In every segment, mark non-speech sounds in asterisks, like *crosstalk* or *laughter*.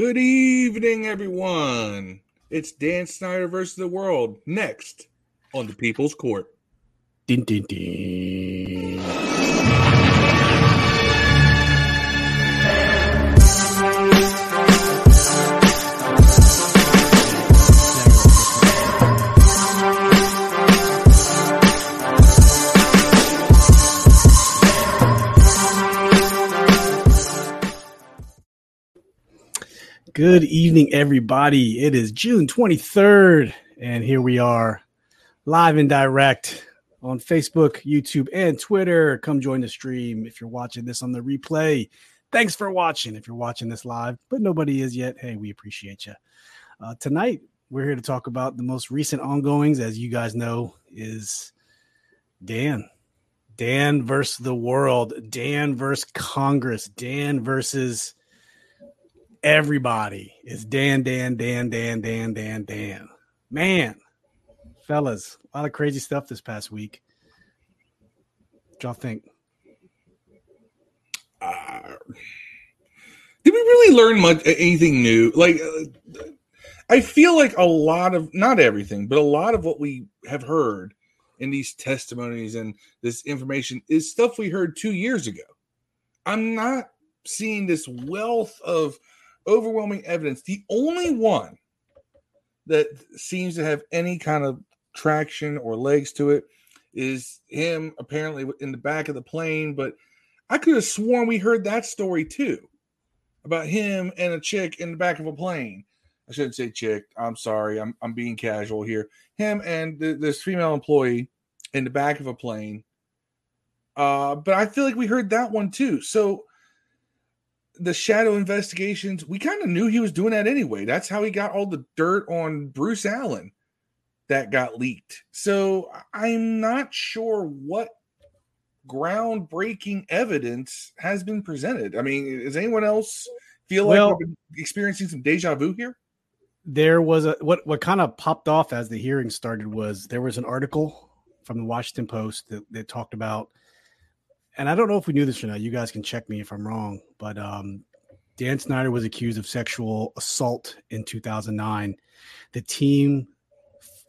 Good evening, everyone. It's Dan Snyder versus the world next on the People's Court. Din, din, din. Good evening, everybody. It is June 23rd, and here we are live and direct on Facebook, YouTube, and Twitter. Come join the stream if you're watching this on the replay. Thanks for watching if you're watching this live, but nobody is yet. Hey, we appreciate you. Uh, tonight, we're here to talk about the most recent ongoings. As you guys know, is Dan. Dan versus the world. Dan versus Congress. Dan versus everybody is Dan, Dan, Dan, Dan, Dan, Dan, Dan. Man, fellas, a lot of crazy stuff this past week. What y'all think? Uh, did we really learn much anything new? Like, uh, I feel like a lot of not everything, but a lot of what we have heard in these testimonies and this information is stuff we heard two years ago. I'm not seeing this wealth of overwhelming evidence. The only one that seems to have any kind of traction or legs to it is him apparently in the back of the plane. But I could have sworn we heard that story too about him and a chick in the back of a plane. I shouldn't say chick. I'm sorry. I'm, I'm being casual here. Him and th- this female employee in the back of a plane. Uh, but I feel like we heard that one too. So the shadow investigations, we kind of knew he was doing that anyway. That's how he got all the dirt on Bruce Allen that got leaked. So I'm not sure what groundbreaking evidence has been presented. I mean, does anyone else feel well, like we're experiencing some deja vu here? There was a what what kind of popped off as the hearing started was there was an article from the Washington Post that, that talked about and I don't know if we knew this or not. You guys can check me if I'm wrong, but um, Dan Snyder was accused of sexual assault in 2009. The team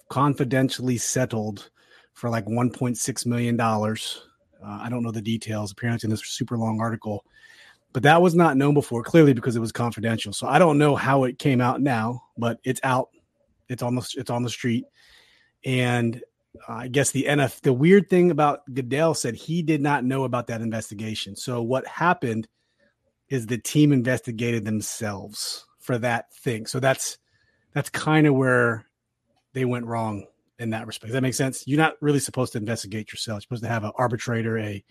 confidentially settled for like 1.6 million dollars. Uh, I don't know the details. Apparently, in this super long article, but that was not known before, clearly because it was confidential. So I don't know how it came out now, but it's out. It's the it's on the street, and I guess the NF. The weird thing about Goodell said he did not know about that investigation. So what happened is the team investigated themselves for that thing. So that's that's kind of where they went wrong in that respect. Does that make sense? You're not really supposed to investigate yourself. You're supposed to have an arbitrator, a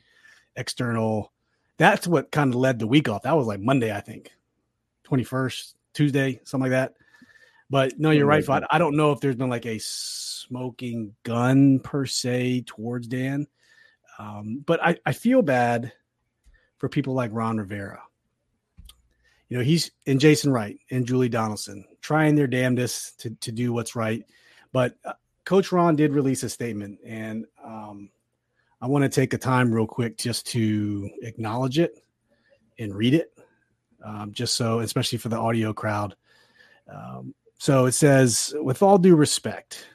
external. That's what kind of led the week off. That was like Monday, I think, 21st, Tuesday, something like that. But no, you're right. I don't know if there's been like a smoking gun per se towards Dan. Um, but I, I feel bad for people like Ron Rivera. You know, he's and Jason Wright and Julie Donaldson trying their damnedest to, to do what's right. But uh, Coach Ron did release a statement, and um, I want to take a time real quick just to acknowledge it and read it, um, just so, especially for the audio crowd. Um, so it says, with all due respect,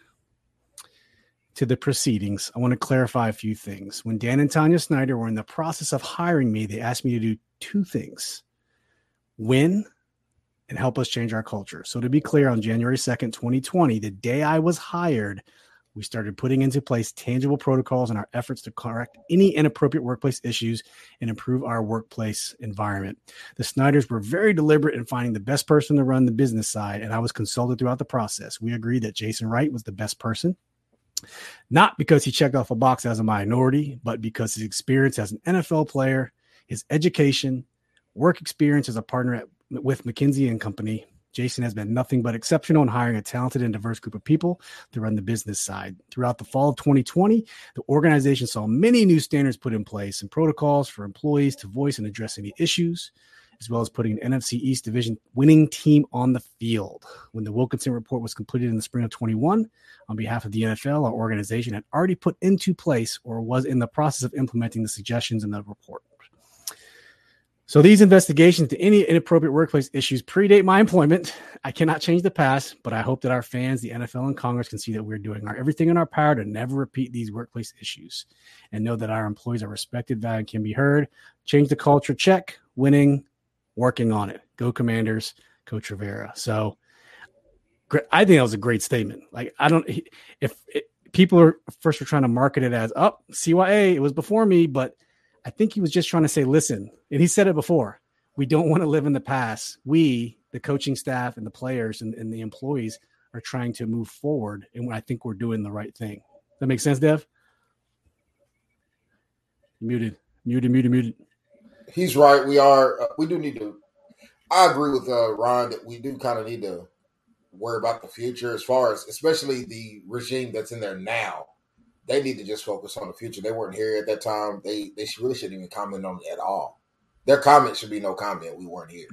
to the proceedings, I want to clarify a few things. When Dan and Tanya Snyder were in the process of hiring me, they asked me to do two things win and help us change our culture. So, to be clear, on January 2nd, 2020, the day I was hired, we started putting into place tangible protocols in our efforts to correct any inappropriate workplace issues and improve our workplace environment. The Snyders were very deliberate in finding the best person to run the business side, and I was consulted throughout the process. We agreed that Jason Wright was the best person not because he checked off a box as a minority, but because his experience as an NFL player, his education, work experience as a partner at, with McKinsey and Company. Jason has been nothing but exceptional in hiring a talented and diverse group of people to run the business side. Throughout the fall of 2020, the organization saw many new standards put in place and protocols for employees to voice and address any issues as well as putting an NFC East division winning team on the field. When the Wilkinson report was completed in the spring of 21, on behalf of the NFL, our organization had already put into place or was in the process of implementing the suggestions in the report. So these investigations to any inappropriate workplace issues predate my employment. I cannot change the past, but I hope that our fans, the NFL and Congress can see that we're doing our everything in our power to never repeat these workplace issues and know that our employees are respected, valued, can be heard. Change the culture, check, winning, working on it. Go Commanders, Coach Rivera. So I think that was a great statement. Like I don't if people are first were trying to market it as up oh, CYA, it was before me, but I think he was just trying to say, listen, and he said it before. We don't want to live in the past. We, the coaching staff and the players and, and the employees, are trying to move forward. And I think we're doing the right thing. That makes sense, Dev? Muted, muted, muted, muted. He's right. We are. Uh, we do need to. I agree with uh, Ron that we do kind of need to worry about the future as far as, especially the regime that's in there now they need to just focus on the future. They weren't here at that time. They they really shouldn't even comment on it at all. Their comment should be no comment. We weren't here.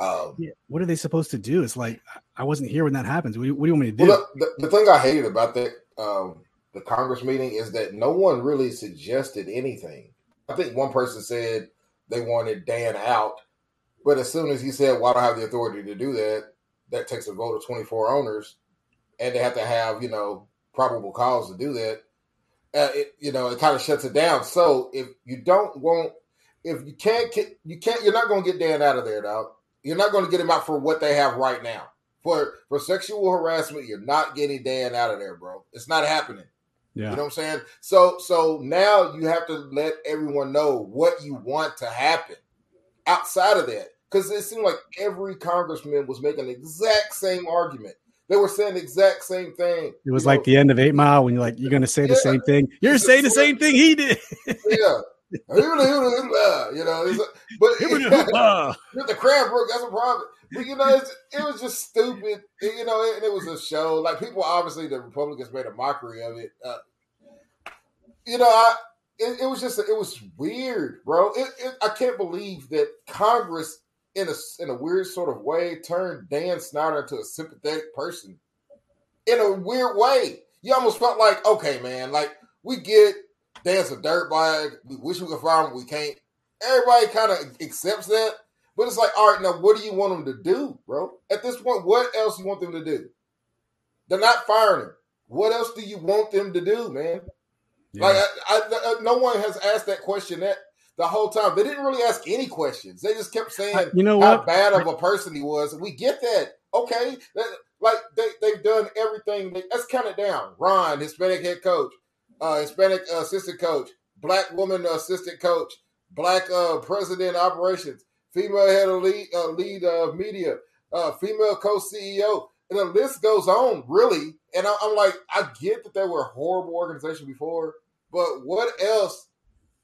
Um, yeah. What are they supposed to do? It's like I wasn't here when that happens. What, what do you want me to do? Well, the, the, thing I hated about that um, the Congress meeting is that no one really suggested anything. I think one person said they wanted Dan out, but as soon as he said, "Well, I don't have the authority to do that," that takes a vote of twenty four owners, and they have to have you know probable cause to do that uh, it, you know, it kind of shuts it down. So if you don't want, if you can't, get, you can't, you're not going to get Dan out of there, dog. You're not going to get him out for what they have right now. For for sexual harassment, you're not getting Dan out of there, bro. It's not happening. Yeah. You know what I'm saying? So so now you have to let everyone know what you want to happen outside of that. Because it seemed like every congressman was making the exact same argument. They were saying the exact same thing. It was like know? the end of Eight Mile when you're like, you're going to say yeah. the same thing. You're saying the same thing he did. yeah. you know, but *laughs* *laughs* the crab broke. That's a problem. But you know, it was just stupid. You know, and it was a show. Like people, obviously, the Republicans made a mockery of it. Uh, you know, I it, it, was just it was weird, bro. It, it, I can't believe that Congress in a in a weird sort of way turned Dan Snyder into a sympathetic person in a weird way. You almost felt like, okay, man, like we get Dan's a dirtbag. We wish we could fire him, we can't. Everybody kind of accepts that, but it's like, all right, now what do you want them to do, bro? At this point, what else you want them to do? They're not firing him. What else do you want them to do, man? Yeah. Like, I, I, no one has asked that question that the whole time. They didn't really ask any questions. They just kept saying you know how what? bad of a person he was. We get that. Okay. That, like they, they've done everything. They, let's count it down. Ron, Hispanic head coach, uh, Hispanic assistant coach, black woman assistant coach, black uh, president operations, female head of lead, uh, lead of media, uh, female co-CEO. And the list goes on, really. And I, I'm like, I get that they were a horrible organization before, but what else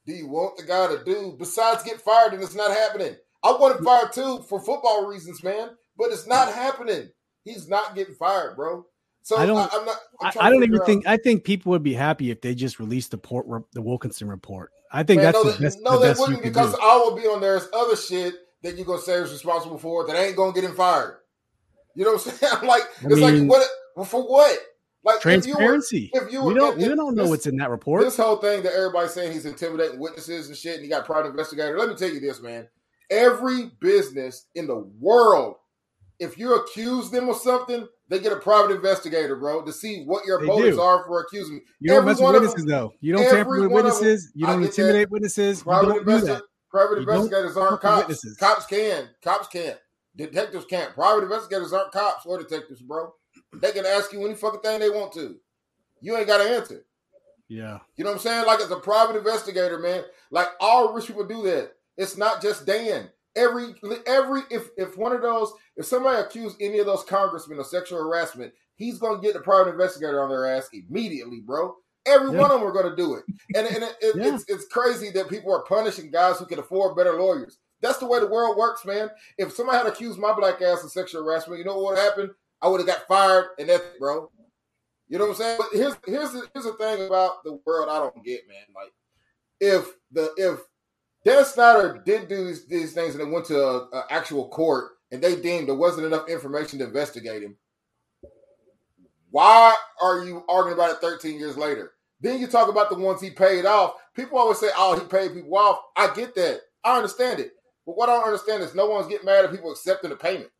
do you want the guy to do besides get fired and it's not happening? I want him fired too for football reasons, man, but it's not happening. He's not getting fired, bro. So I don't. I, am not. I, I don't even out. think. I think people would be happy if they just released the port, the Wilkinson report. I think man, that's no, the best. No, the they wouldn't because I will be on there as other shit that you're gonna say is responsible for that ain't gonna get him fired. You know what I'm saying? *laughs* I'm like, I it's mean, like what for what? Like transparency. If you, were, if you were, we don't, if, we don't know this, what's in that report. This whole thing that everybody's saying he's intimidating witnesses and shit, and he got private investigator. Let me tell you this, man. Every business in the world, if you accuse them of something, they get a private investigator, bro, to see what your motives are for accusing. You don't mess with witnesses, them, though. You don't tamper with witnesses. Them, you don't intimidate witnesses. Private, investi- private investigators aren't cops. Witnesses. Cops can. Cops can't. Detectives can't. Private investigators aren't cops or detectives, bro. They can ask you any fucking thing they want to. You ain't got to answer. Yeah. You know what I'm saying? Like as a private investigator, man. Like all rich people do that. It's not just Dan. Every every if if one of those if somebody accused any of those congressmen of sexual harassment, he's gonna get the private investigator on their ass immediately, bro. Every yeah. one of them are gonna do it, and and it, it, yeah. it's it's crazy that people are punishing guys who can afford better lawyers. That's the way the world works, man. If somebody had accused my black ass of sexual harassment, you know what would happen? I would have got fired and that's bro. You know what I'm saying? But here's here's the, here's the thing about the world I don't get, man. Like if the if Dennis Snyder did do these, these things and it went to an actual court and they deemed there wasn't enough information to investigate him, why are you arguing about it 13 years later? Then you talk about the ones he paid off. People always say, "Oh, he paid people off." I get that. I understand it. But what I don't understand is no one's getting mad at people accepting the payment.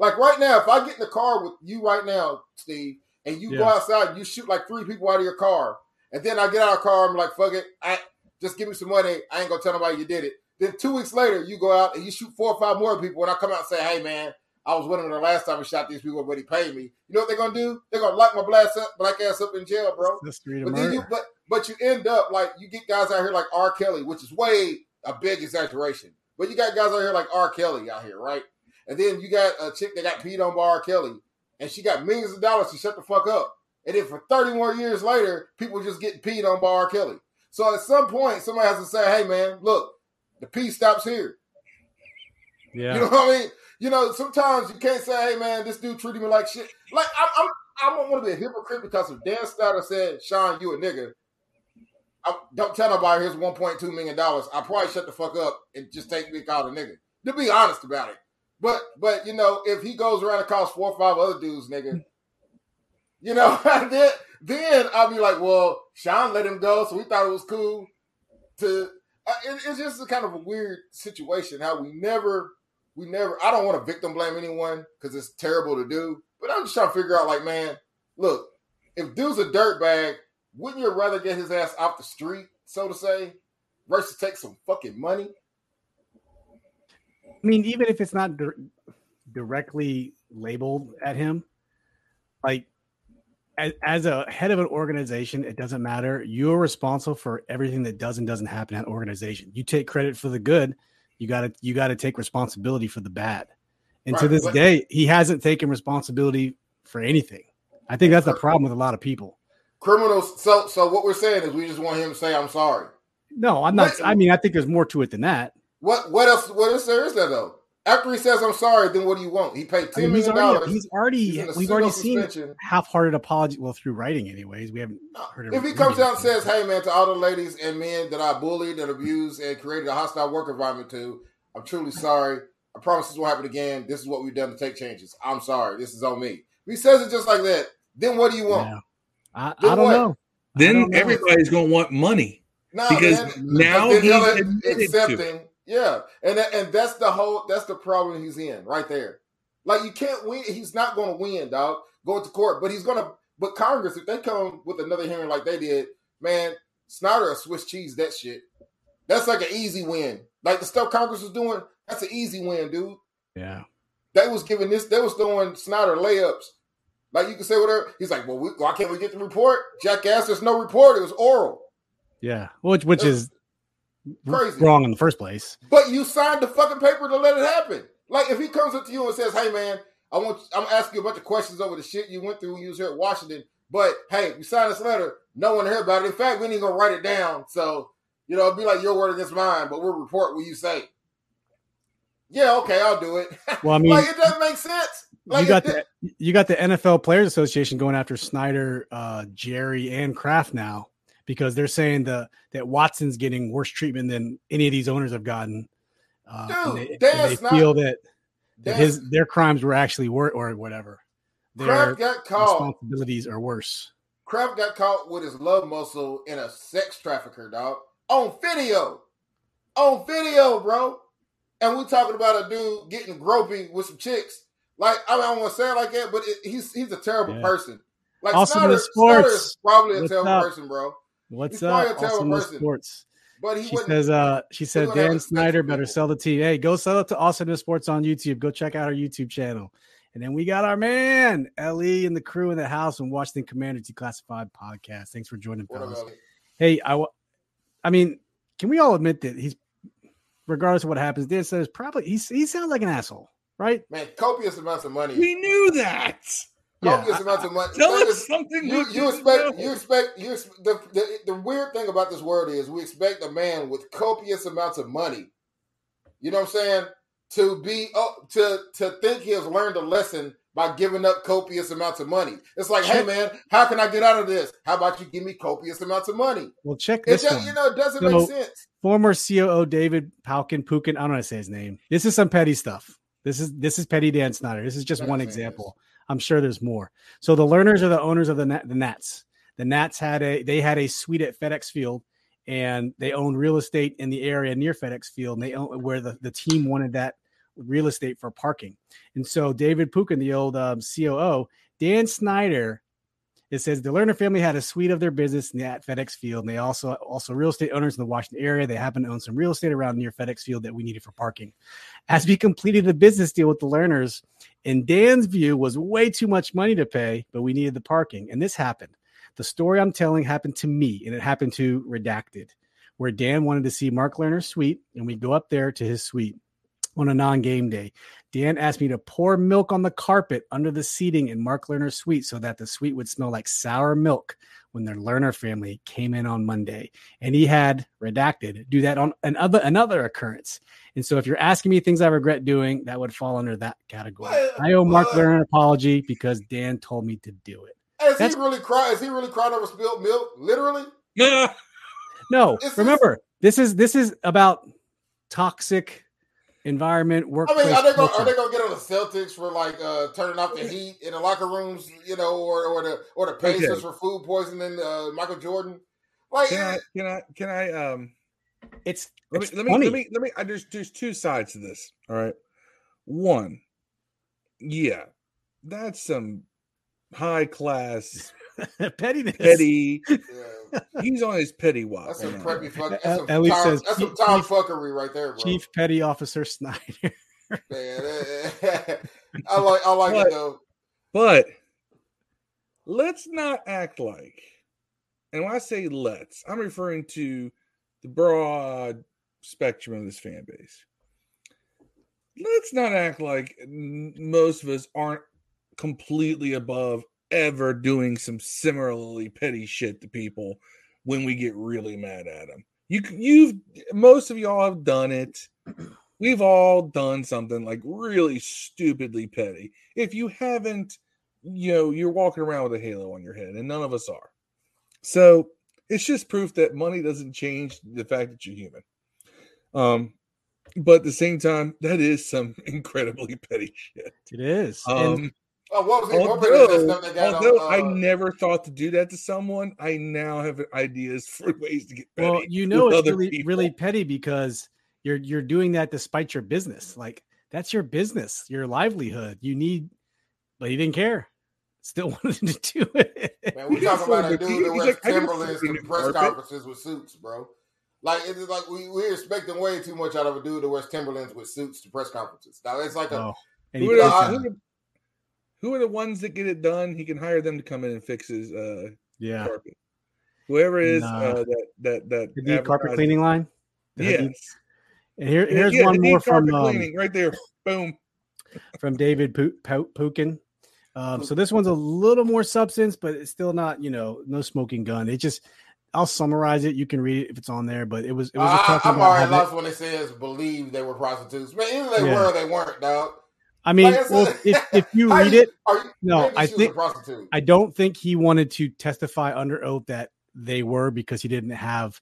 Like right now, if I get in the car with you right now, Steve, and you yeah. go outside and you shoot like three people out of your car, and then I get out of the car, I'm like, fuck it, I just give me some money. I ain't gonna tell nobody you did it. Then two weeks later, you go out and you shoot four or five more people, and I come out and say, hey man, I was with him the last time I shot these people, but he paid me. You know what they're gonna do? They're gonna lock my black up, black ass up in jail, bro. But then you, but but you end up like you get guys out here like R. Kelly, which is way a big exaggeration. But you got guys out here like R. Kelly out here, right? And then you got a chick that got peed on by R. Kelly, and she got millions of dollars to shut the fuck up. And then for 30 more years later, people just getting peed on by R. Kelly. So at some point, somebody has to say, hey man, look, the pee stops here. Yeah. You know what I mean? You know, sometimes you can't say, hey man, this dude treated me like shit. Like I'm I'm I don't want to be a hypocrite because if Dan Snyder said, Sean, you a nigga, I, don't tell nobody here's 1.2 million dollars. I probably shut the fuck up and just take me call a nigga. To be honest about it. But but you know, if he goes around and calls four or five other dudes, nigga, you know, *laughs* then then I'll be like, well, Sean let him go, so we thought it was cool. To uh, it, it's just a kind of a weird situation how we never we never. I don't want to victim blame anyone because it's terrible to do, but I'm just trying to figure out, like, man, look, if dude's a dirtbag, wouldn't you rather get his ass off the street, so to say, versus take some fucking money? I mean, even if it's not di- directly labeled at him, like as, as, a head of an organization, it doesn't matter. You're responsible for everything that does and doesn't happen at organization. You take credit for the good. You got to you got to take responsibility for the bad. And right. to this day, he hasn't taken responsibility for anything. I think that's the problem with a lot of people. Criminals. So so what we're saying is we just want him to say I'm sorry. No, I'm not. What, I mean, I think there's more to it than that. What what else? What else there is there though? After he says I'm sorry, then what do you want? He paid ten I mean, million dollars. He's already, he's we've already suspension. seen half-hearted apology. Well, through writing, anyways, we haven't heard. Of it. If he comes out and says, "Hey, man, to all the ladies and men that I bullied and abused and created a hostile work environment to, I'm truly sorry. I promise this won't happen again. This is what we've done to take changes. I'm sorry. This is on me." If he says it just like that, then what do you want? Yeah. I, I, don't know. Then don't know. everybody's going to want money. because man, now he's accepting yeah, and and that's the whole that's the problem he's in right there. Like you can't win. He's not going to win, dog. Going to court, but he's going to. But Congress, if they come with another hearing like they did, man, Snyder a Swiss cheese that shit. That's like an easy win. Like the stuff Congress was doing, that's an easy win, dude. Yeah. They was giving this. They was throwing Snyder layups. Like you can say whatever. He's like, well, we, why can't we get the report? Jackass, there's no report. It was oral. Yeah, which which is crazy wrong in the first place. But you signed the fucking paper to let it happen. Like if he comes up to you and says, "Hey man, I want I'm asking you a bunch of questions over the shit you went through when you was here at Washington, but hey, you signed this letter, no one heard about it. In fact, we ain't gonna write it down, so you know it'd be like your word against mine, but we'll report what you say." Yeah, okay, I'll do it. *laughs* Well, I mean, like it doesn't make sense. Like you got the you got the NFL Players Association going after Snyder, uh, Jerry, and Kraft now because they're saying the that Watson's getting worse treatment than any of these owners have gotten. Uh, Dude, and they, and they not, feel that, that his their crimes were actually worse or whatever. Their got caught. Responsibilities are worse. Kraft got caught with his love muscle in a sex trafficker, dog, on video, on video, bro. And we're talking about a dude getting gropey with some chicks. Like I, mean, I don't want to say it like that, but it, he's he's a terrible yeah. person. Like Snyder, Snyder is probably a What's terrible up? person, bro. What's up? Awesome Sports. But he she says, uh, she said Dan Snyder better sell the team. Hey, go sell it to Awesome Sports on YouTube. Go check out our YouTube channel. And then we got our man, Le and the crew in the house and Washington Commander Declassified podcast. Thanks for joining, fellas. Hey, I, I mean, can we all admit that he's, regardless of what happens, Dan says probably he, he sounds like an asshole, right? Man, copious amounts of money. We knew that copious yeah. amounts of money. Tell us something. You, you expect you expect you the, the the weird thing about this word is we expect a man with copious amounts of money. You know what I'm saying? To be oh, to to think he has learned a lesson by giving up copious amounts of money. It's like, check. hey man, how can I get out of this? How about you give me copious amounts of money? Well, check this. Just, you know, it doesn't so, make sense. Former COO David Pauken Pukin, I don't want to say his name. This is some petty stuff. This is this is petty Dan Snyder. This is just one example. I'm sure there's more. So the Lerners are the owners of the the Nats. The Nats had a they had a suite at FedEx Field, and they own real estate in the area near FedEx Field, and they own where the, the team wanted that real estate for parking. And so David Pukin, the old um, COO, Dan Snyder it says the Lerner family had a suite of their business at FedEx Field, and they also also real estate owners in the Washington area. They happen to own some real estate around near FedEx Field that we needed for parking. As we completed the business deal with the Lerners, in Dan's view, was way too much money to pay, but we needed the parking, and this happened. The story I'm telling happened to me, and it happened to Redacted, where Dan wanted to see Mark Lerner's suite, and we go up there to his suite on a non-game day. Dan asked me to pour milk on the carpet under the seating in Mark Lerner's suite so that the suite would smell like sour milk when their Lerner family came in on Monday. And he had redacted do that on another another occurrence. And so if you're asking me things I regret doing, that would fall under that category. I owe Mark Lerner an apology because Dan told me to do it. Is That's, he really crying? Is he really crying over spilled milk? Literally? Yeah. *laughs* no. remember, this is this is about toxic environment, workplace. I mean, are they gonna, are they going to get on the Celtics for like uh, turning off the heat in the locker rooms, you know, or or the or the Pacers okay. for food poisoning uh, Michael Jordan? Like, can I can I can I um? It's, let, it's me, let me let me let me. there's there's two sides to this. All right, one, yeah, that's some high class *laughs* pettiness. Petty. Yeah. He's on his petty walk. That's some preppy fuck. That's some, Ellie Tom, says, that's some Tom fuckery right there, bro. Chief Petty Officer Snyder. *laughs* Man, eh, eh. *laughs* I like I like but, it though. But let's not act like, and when I say let's, I'm referring to the broad spectrum of this fan base. Let's not act like most of us aren't completely above ever doing some similarly petty shit to people when we get really mad at them. You you've most of y'all have done it. *clears throat* We've all done something like really stupidly petty. If you haven't, you know, you're walking around with a halo on your head, and none of us are. So it's just proof that money doesn't change the fact that you're human. Um, but at the same time, that is some *laughs* incredibly petty shit. It is. Um, and Oh, what was although, although on, uh, I never thought to do that to someone, I now have ideas for *laughs* ways to get petty. Well, you know, it's really, really petty because you're you're doing that despite your business. Like that's your business, your livelihood. You need, but he didn't care. Still *laughs* wanted to do it. Man, we talking about a dude that wears like, Timberlands to press conferences with suits, bro. Like it's like we we're expecting way too much out of a dude that wears Timberlands with suits to press conferences. Now it's like a. Oh, who are the ones that get it done? He can hire them to come in and fix his uh yeah carpet. Whoever is and, uh, uh, that that that the carpet cleaning line. Yes. And here, here's yeah, one more from um, right there. Boom. From David Pukin. Um, so this one's a little more substance, but it's still not, you know, no smoking gun. It just, I'll summarize it. You can read it if it's on there, but it was. It was. I, am already lost when it says believe they were prostitutes. Man, either they yeah. were they weren't, dog. I mean, like well, if, if you *laughs* read you, it, you, no, I think I don't think he wanted to testify under oath that they were because he didn't have,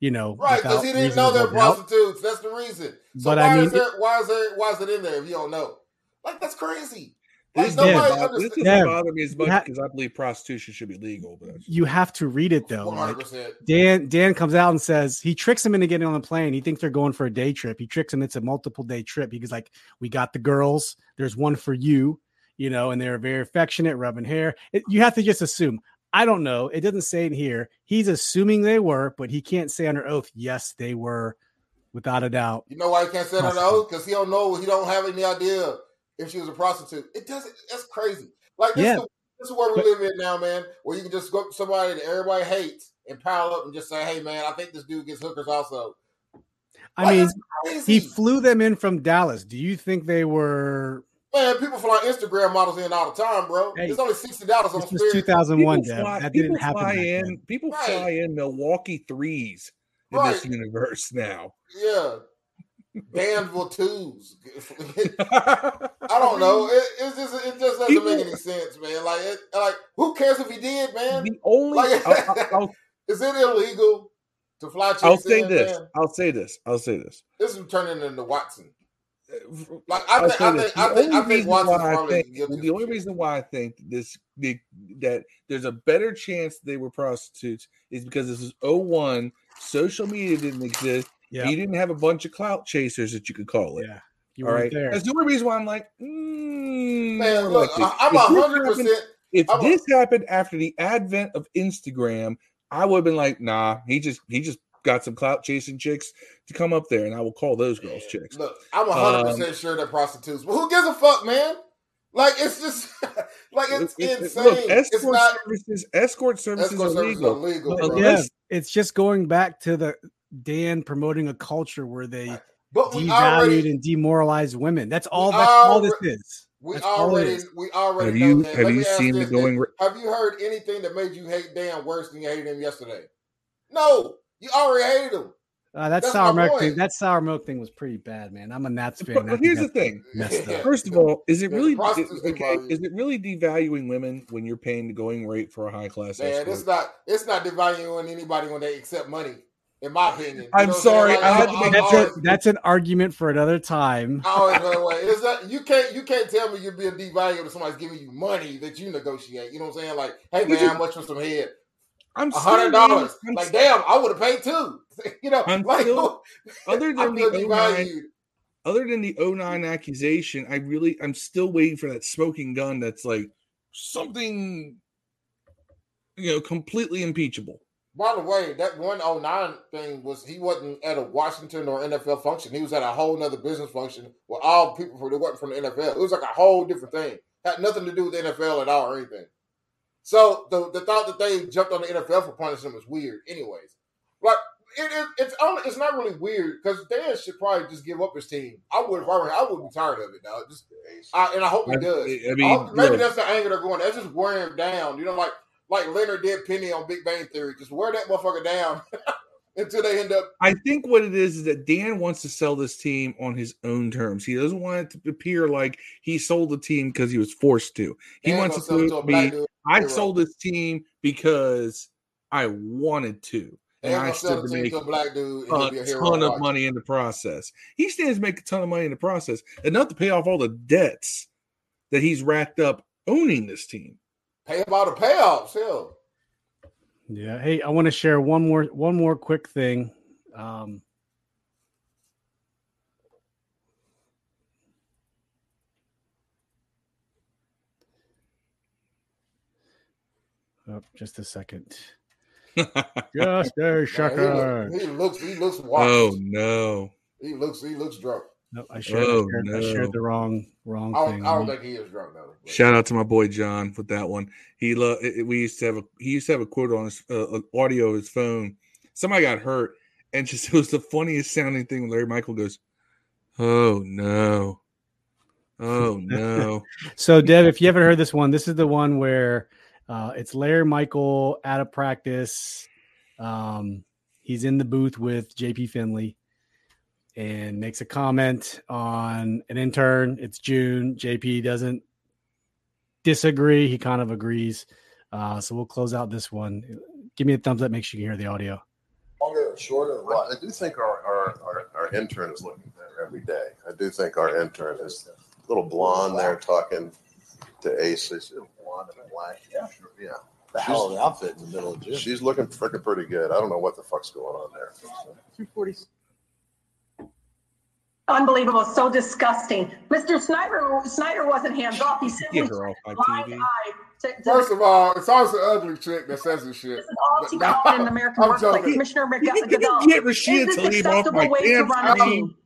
you know, right? Because he didn't know they're prostitutes. That's the reason. So but why I mean, is there, why is there why is it in there if you don't know? Like that's crazy. This, yeah, this doesn't yeah. bother me as much because I believe prostitution should be legal. But you have to read it though. Like, Dan Dan comes out and says he tricks him into getting on the plane. He thinks they're going for a day trip. He tricks him. It's a multiple day trip. He's like, "We got the girls. There's one for you." You know, and they're very affectionate, rubbing hair. It, you have to just assume. I don't know. It doesn't say in here. He's assuming they were, but he can't say under oath. Yes, they were, without a doubt. You know why he can't say under oath? Because he don't know. He don't have any idea if she was a prostitute. It doesn't. That's crazy. Like this, yeah. is, this is where we live in now, man. Where you can just go up to somebody that everybody hates and pile up and just say, "Hey, man, I think this dude gets hookers also." I like, mean, he flew them in from Dallas. Do you think they were? Man, people fly Instagram models in all the time, bro. Hey, it's only sixty dollars on Spirit. Two thousand one, that didn't happen. Fly in, people right. fly in Milwaukee threes in right. this universe now. Yeah, Danville twos. *laughs* I don't know. *laughs* It, it's just it just doesn't People, make any sense, man. Like it, like who cares if he did, man? The only like, I'll, I'll, *laughs* is it illegal to fly? I'll say in, this. Man? I'll say this. I'll say this. This is turning into Watson. Uh, like I think, I think, I think, I think Watson's think, The only reason why I think this the, that there's a better chance they were prostitutes is because this is 01 social media didn't exist, Yeah. you didn't have a bunch of clout chasers that you could call it. Yeah. You All weren't right. there. That's the only reason why I'm like, mm, Man, look, likely. I- I'm If a this hundred happened- percent. If I'm a- this happened after the advent of Instagram, I would have been like, nah, he just he just got some clout chasing chicks to come up there, and I will call those girls chicks. Look, I'm a hundred Um, percent sure they're prostitutes, but who gives a fuck, man? Like it's just *laughs* like it's It- it- insane. look, it's not services, escort services escort are services legal. illegal, But bro. yeah, it's just going back to the Dan promoting a culture where they But we devalued already and demoralized women. That's all. We That's all this is. we That's already is. we already Have know you that. have Let you seen the going? Nick. Have you heard anything that made you hate Dan worse than you hated him yesterday? No, you already hated him. Uh, that That's sour milk point. thing. That sour milk thing was pretty bad, man. I'm a Nats fan. But, but here's the thing. First of all, is it really prostitutes okay? Is it really devaluing women when you're paying the going rate for a high class Man, escort? it's not it's not devaluing anybody when they accept money. In my opinion, You I'm know what saying? sorry, Like, I had to I- make- That's a, that's an argument for another time. I always go away. Is that you can't you can't tell me you're being devalued if somebody's giving you money that you negotiate. You know what I'm saying? Like, hey man, how much for some head? I'm hundred dollars. Like, still- damn, I would have paid two. *laughs* You know, I'm like still- *laughs* other *laughs* I than feel the 09, devalued. other than the 09 accusation, I really I'm still waiting for that smoking gun that's like something you know completely impeachable. By the way, that 109 thing was he wasn't at a Washington or NFL function. He was at a whole nother business function with all people from wasn't from the NFL. It was like a whole different thing. Had nothing to do with the NFL at all or anything. So the the thought that they jumped on the NFL for punishing him was weird. Anyways, like it, it, it's only it's not really weird because Dan should probably just give up his team. I would if I were I would be tired of it now. Just I, and I hope he does. I I mean, maybe look. that's the angle they're going. That's just wearing him down. You know, like like Leonard did Penny on Big Bang Theory. Just wear that motherfucker down *laughs* until they end up. I think what it is is that Dan wants to sell this team on his own terms. He doesn't want it to appear like he sold the team because he was forced to. He Dan wants gonna sell it it to to be dude. I sold this team because I wanted to. And I stood to make to a black dude. And he'll be a a hero. ton of money in the process. He stands to make a ton of money in the process, enough to pay off all the debts that he's racked up owning this team. Pay him all the payoffs. Hell, Yeah. Hey, I want to share one more one more quick thing. Um, oh, just a second. *laughs* Just a Man, second. he, look, he looks. He looks washed. oh no. He looks. He looks drunk. No, I shared, Oh, I, shared, I shared the wrong wrong I don't, thing. I don't think he is drunk though. But- Shout out to my boy John with that one. He lo- it- it- we used to have a he used to have a quote on his uh, uh, audio of his phone. Somebody got hurt, and *laughs* just it was the funniest sounding thing. When Larry Michael goes, "Oh no, oh no." *laughs* So, Dev, if you haven't heard this one, this is the one where uh, it's Larry Michael out of practice. Um, he's in the booth with JP Finley and makes a comment on an intern. It's June. JP doesn't disagree. He kind of agrees. Uh, so we'll close out this one. Give me a thumbs up. Make sure you can hear the audio. Longer, shorter. Well, I do think our, our, our, our intern is looking better every day. I do think our intern is a little blonde there talking to Ace. She's blonde and black. Yeah. Yeah. The hell of an outfit in the middle of June. She's looking freaking pretty good. I don't know what the fuck's going on there. Unbelievable, so disgusting. Mr. Snyder, Snyder wasn't hands off. He simply her off my blind TV. eye to, to First of all, it's always an ugly chick that says this shit. this is all But she *laughs* no, called in American I'm workplace. joking. Commissioner You can- you can Goodell. get Rashida Is to leave off my way to damn run a team. team?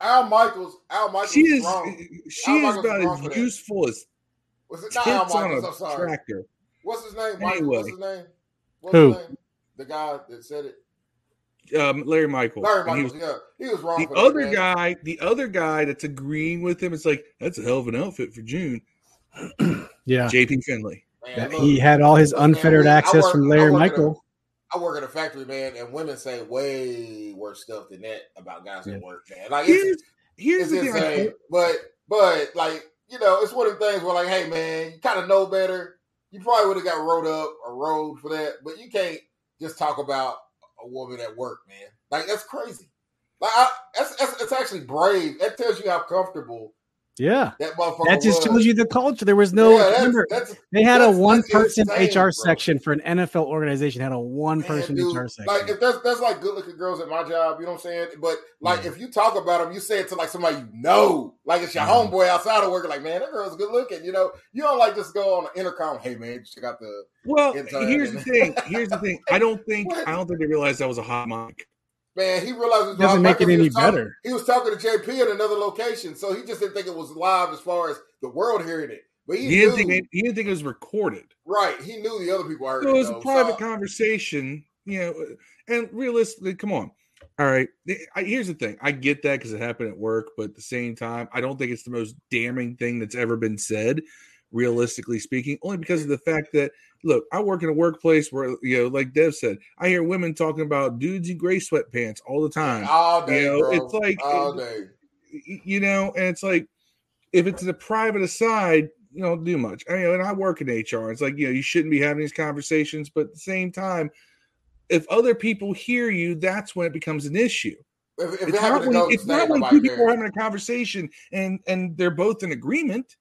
Al Michaels. Al Michaels She is is wrong. she Al is Michaels about for as useful as Was it not Al on Michaels? I'm a sorry. tractor. What's his name? Michael. Anyway. What's his name? What's Who? his name? The guy that said it. Um, Larry Michael. Larry And he was- yeah, he was wrong. the for that, other guy, the other guy that's agreeing with him, it's like that's a hell of an outfit for June. *clears throat* Yeah. JP Finley. Man, Yeah, look, he had all his look, man, unfettered access work- from Larry work at a- Michael. I work at a factory, man, and women say way worse stuff than that about guys Yeah. at work, man. Like it's, Here's here's it's the thing. But but like you know, it's one of the things where like, hey man, you kind of know better. You probably would have got rode up or rode for that, but you can't just talk about a woman at work, man. Like that's crazy. Like I, that's, that's it's actually brave. That tells you how comfortable Yeah, That that just was. shows you the culture. There was no. Yeah, that's- remember, that's- they had a one-person HR bro. section for an NFL organization. Had a one person Man, dude, HR section. Like if there's there's like good looking girls at my job, you know what I'm saying? But like Yeah. if you talk about them, you say it to like somebody you know, like it's your Mhm. homeboy outside of work. Like man, that girl's good looking. You know, you don't like just go on the intercom. Hey man, check out the. Well, here's the *laughs* thing. Here's the thing. I don't think I don't think they realized that was a hot mic. Man, he realized his Doesn't make it because he any talking- better. He was talking to JP at another location, so he just didn't think it was live as far as the world hearing it. But he, He didn't knew, think it, he didn't think it was recorded. right? He knew the other people heard So it. it was a private so- conversation, you know. And realistically, come on. All right. I, here's the thing. I get that because it happened at work, but at the same time, I don't think it's the most damning thing that's ever been said, realistically speaking. Only because of the fact that look, I work in a workplace where you know, like Dev said, I hear women talking about dudes in gray sweatpants all the time. all day, You know, bro. it's like- all day. you know, and it's like if it's a private aside, you don't do much. I mean, and I work in HR. It's like you know, you shouldn't be having these conversations, but at the same time, if other people hear you, that's when it becomes an issue. If, if It's not when, it's not when two people are having a conversation and and they're both in agreement.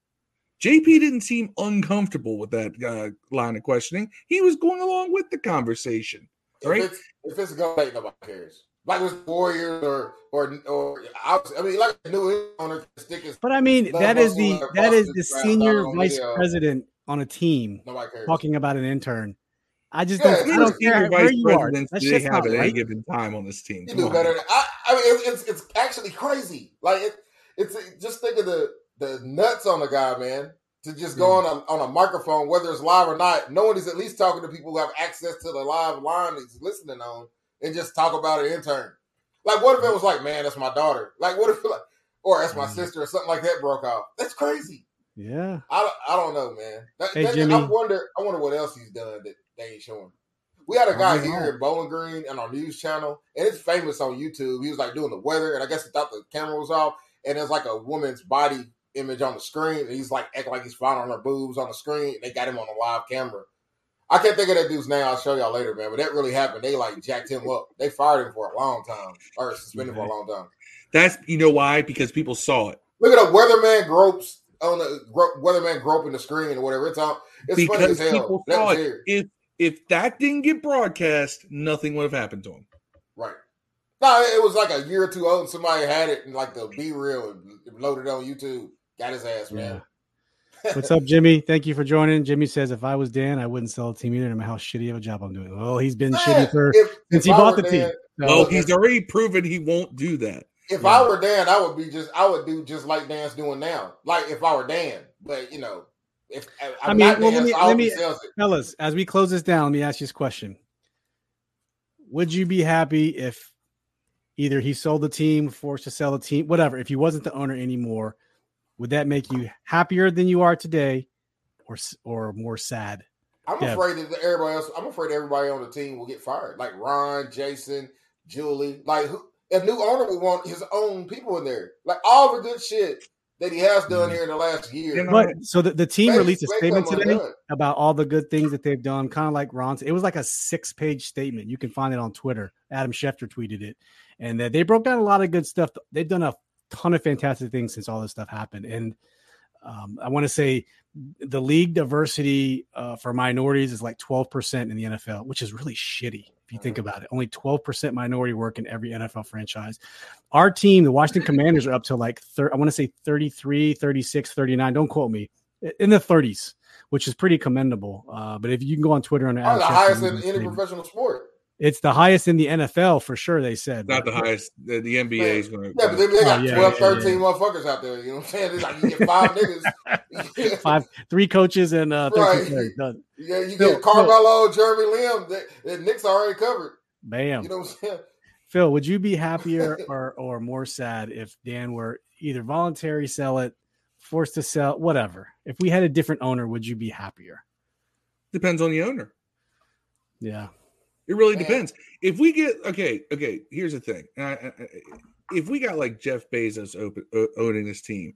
JP didn't seem uncomfortable with that uh, line of questioning. He was going along with the conversation. right? If it's, if it's Golden State, nobody cares. Like it was Warriors or or or I, was, I mean, like a new owner stick his but I mean, that is the that is the senior on vice video. president on a team talking about an intern. I just Yeah, don't. it's I How don't care where you are. presidents That do they have not at any given time on this team? You do better. Than, I, I mean, it's, it's it's actually crazy. Like it, it's just think of the the nuts on the guy, man. To just go on a on a microphone, whether it's live or not, knowing he's at least talking to people who have access to the live line he's listening on, and just talk about an intern. Like, what if it was like, man, that's my daughter. Like, what if *laughs* like, or that's my Mm. sister or something like that broke off. That's crazy. Yeah. I don't, I don't know, man. That, Hey, that- Jimmy. I wonder. I wonder what else he's done that they ain't showing. We had a guy here know. in Bowling Green on our news channel, and it's famous on YouTube. He was like doing the weather, and I guess he thought the camera was off, and there's like a woman's body image on the screen, he's like acting like he's finding her boobs on the screen. They got him on a live camera. I can't think of that dude's name. I'll show y'all later, man. But that really happened. They like jacked him up. They fired him for a long time, or suspended for a long time. That's you know why? Because people saw it. Look at a weatherman gropes on the gro- weatherman groping the screen or whatever. It's on. It's funny because as hell. people That saw was it. If if that didn't get broadcast, nothing would have happened to him. Right. No, it was like a year or two old, and somebody had it and like the B reel and loaded on YouTube. Got his ass, man. *laughs* What's up, Jimmy? Thank you for joining. Jimmy says, if I was Dan, I wouldn't sell a team either, no matter how shitty of a job I'm doing. Well, he's been Man, shitty for if, since if he I bought were the team. Dan- So, well, he's already proven he won't do that. If Yeah. I were Dan, I would be just I would do just like Dan's doing now. Like if I were Dan, but you know, if I'm I mean, not well, Dan, let me- so I let me- he sells it. fellas, as we close this down, let me ask you this question. Would you be happy if either he sold the team, forced to sell the team, whatever, if he wasn't the owner anymore, would that make you happier than you are today or or more sad? I'm Yeah. afraid that everybody else. I'm afraid everybody on the team will get fired. Like Ron, Jason, Julie. Like who, a new owner would want his own people in there. Like all the good shit that he has done mm. here in the last year. You know, But so the, the team may- released a statement today undone. about all the good things that they've done, kind of like Ron's. It was like a six page statement. You can find it on Twitter. Adam Schefter tweeted it. And that they broke down a lot of good stuff. They've done a ton of fantastic things since all this stuff happened. And um, I want to say the league diversity uh, for minorities is like 12% in the NFL, which is really shitty if you think about it. Only 12% minority work in every NFL franchise. Our team, the Washington Commanders, are up to like, thir- I want to say 33, 36, 39. Don't quote me. In the 30s, which is pretty commendable. Uh, but if you can go on Twitter and the highest in any professional sport. It's the highest in the NFL for sure. They said not the highest. The, the NBA is going to. Yeah, but they, they got Oh, yeah, 12, yeah, 13 motherfuckers out there. You know what I'm saying? It's like you get five *laughs* niggas. *laughs* five, three coaches and uh, 13 Right. players. Done. Yeah, you Phil, get Carmelo, Jeremy Lin. That, that Nick's already covered. Bam. You know what I'm saying? Phil, would you be *laughs* happier or or more sad if Dan were either voluntary sell it, forced to sell, whatever? If we had a different owner, would you be happier? depends on the owner. Yeah. It really Man. depends. If we get okay, okay. Here's the thing. I, I, if we got like Jeff Bezos open, owning this team,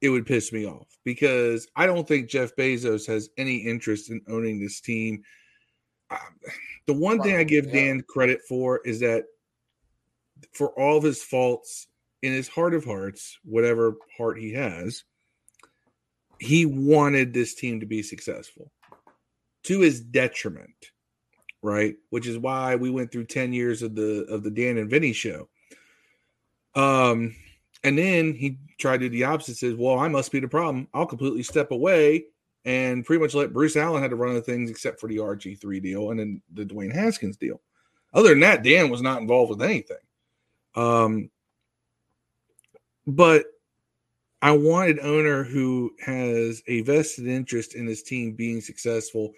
it would piss me off because I don't think Jeff Bezos has any interest in owning this team. Um, the one thing I give Yeah. Dan credit for is that for all of his faults in his heart of hearts, whatever heart he has, he wanted this team to be successful to his detriment, right? Which is why we went through 10 years of the of the Dan and Vinny show. Um, and then he tried to do the opposite, says, Well, I must be the problem. I'll completely step away and pretty much let Bruce Allen had to run the things except for the RG3 deal and then the Dwayne Haskins deal. Other than that, Dan was not involved with anything. Um, but I wanted owner who has a vested interest in his team being successful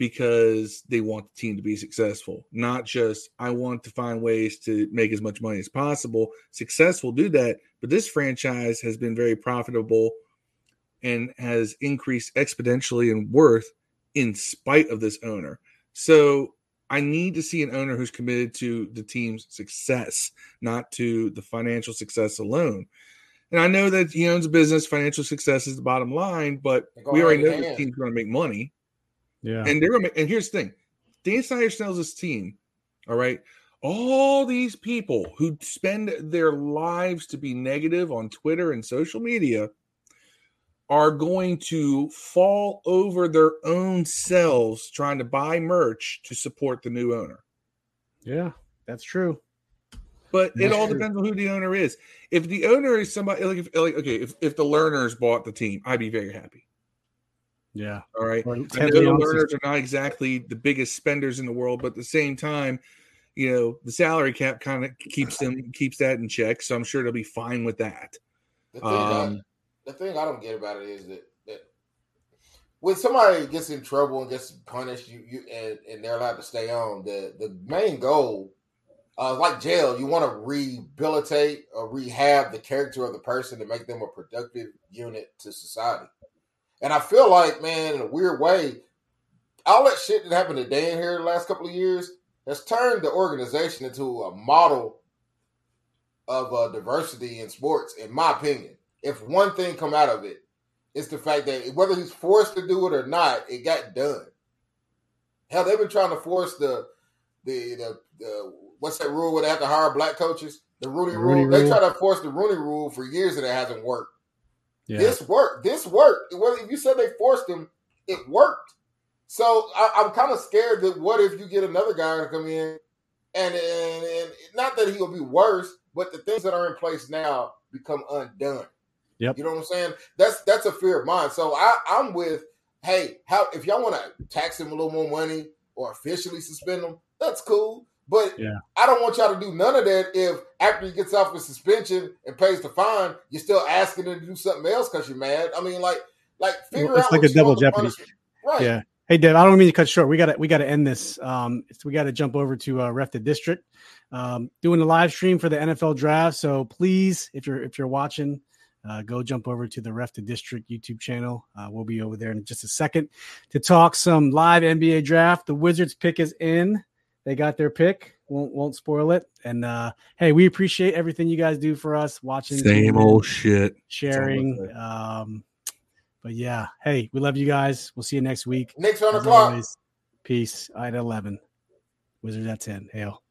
because they want the team to be successful, not just I want to find ways to make as much money as possible. Success will do that, but this franchise has been very profitable and has increased exponentially in worth in spite of this owner. So I need to see an owner who's committed to the team's success, not to the financial success alone. And I know that he owns a business, financial success is the bottom line, but we already know this team's going to make money. Yeah. And they're and here's the thing: Dan Snyder tells his team, all right, all these people who spend their lives to be negative on Twitter and social media are going to fall over their own selves trying to buy merch to support the new owner. Yeah, that's true. But That's it all true. depends on who the owner is. If the owner is somebody like, if, like okay, if, if the Lerners bought the team, I'd be very happy. Yeah. All right. Or I know the Lerners are not exactly the biggest spenders in the world, but at the same time, you know, the salary cap kind of keeps them *laughs* keeps that in check. So I'm sure they'll be fine with that. The thing, I, Um, the thing I don't get about it is that, that when somebody gets in trouble and gets punished, you, you and, and they're allowed to stay on. The the main goal, uh, like jail, you want to rehabilitate or rehab the character of the person to make them a productive unit to society. And I feel like, man, in a weird way, all that shit that happened to Dan here the last couple of years has turned the organization into a model of uh, diversity in sports, in my opinion. If one thing come out of it, it's the fact that whether he's forced to do it or not, it got done. Hell, they've been trying to force the the the, the what's that rule where they have to hire black coaches? The Rooney, Rooney rule. They try to force the Rooney rule for years and it hasn't worked. Yeah. This worked. This worked. Well, if you said they forced him, it worked. So I, I'm kind of scared that what if you get another guy to come in, and, and and not that he'll be worse, but the things that are in place now become undone. Yep. You know what I'm saying? That's that's a fear of mine. So I, I'm with, hey, how if y'all want to tax him a little more money or officially suspend him, that's cool. But Yeah. I don't want y'all to do none of that if after he gets off his suspension and pays the fine, you're still asking him to do something else because you're mad. I mean, like, like figure It's out like what a double jeopardy. Right. Yeah. Hey, Dave, I don't mean to cut short. We got to we got to end this. Um, it's- we got to jump over to uh, Ref the District, um, doing the live stream for the NFL draft. So please, if you're if you're watching, uh, go jump over to the Ref the District YouTube channel. Uh, we'll be over there in just a second to talk some live NBA draft. The Wizards pick is in. They got their pick. Won't won't spoil it. And uh, hey, we appreciate everything you guys do for us. Watching, Same old shit. sharing. Um, but yeah, hey, we love you guys. We'll see you next week. Next round As o'clock. always, peace. I at 11. Wizards at 10. Hail.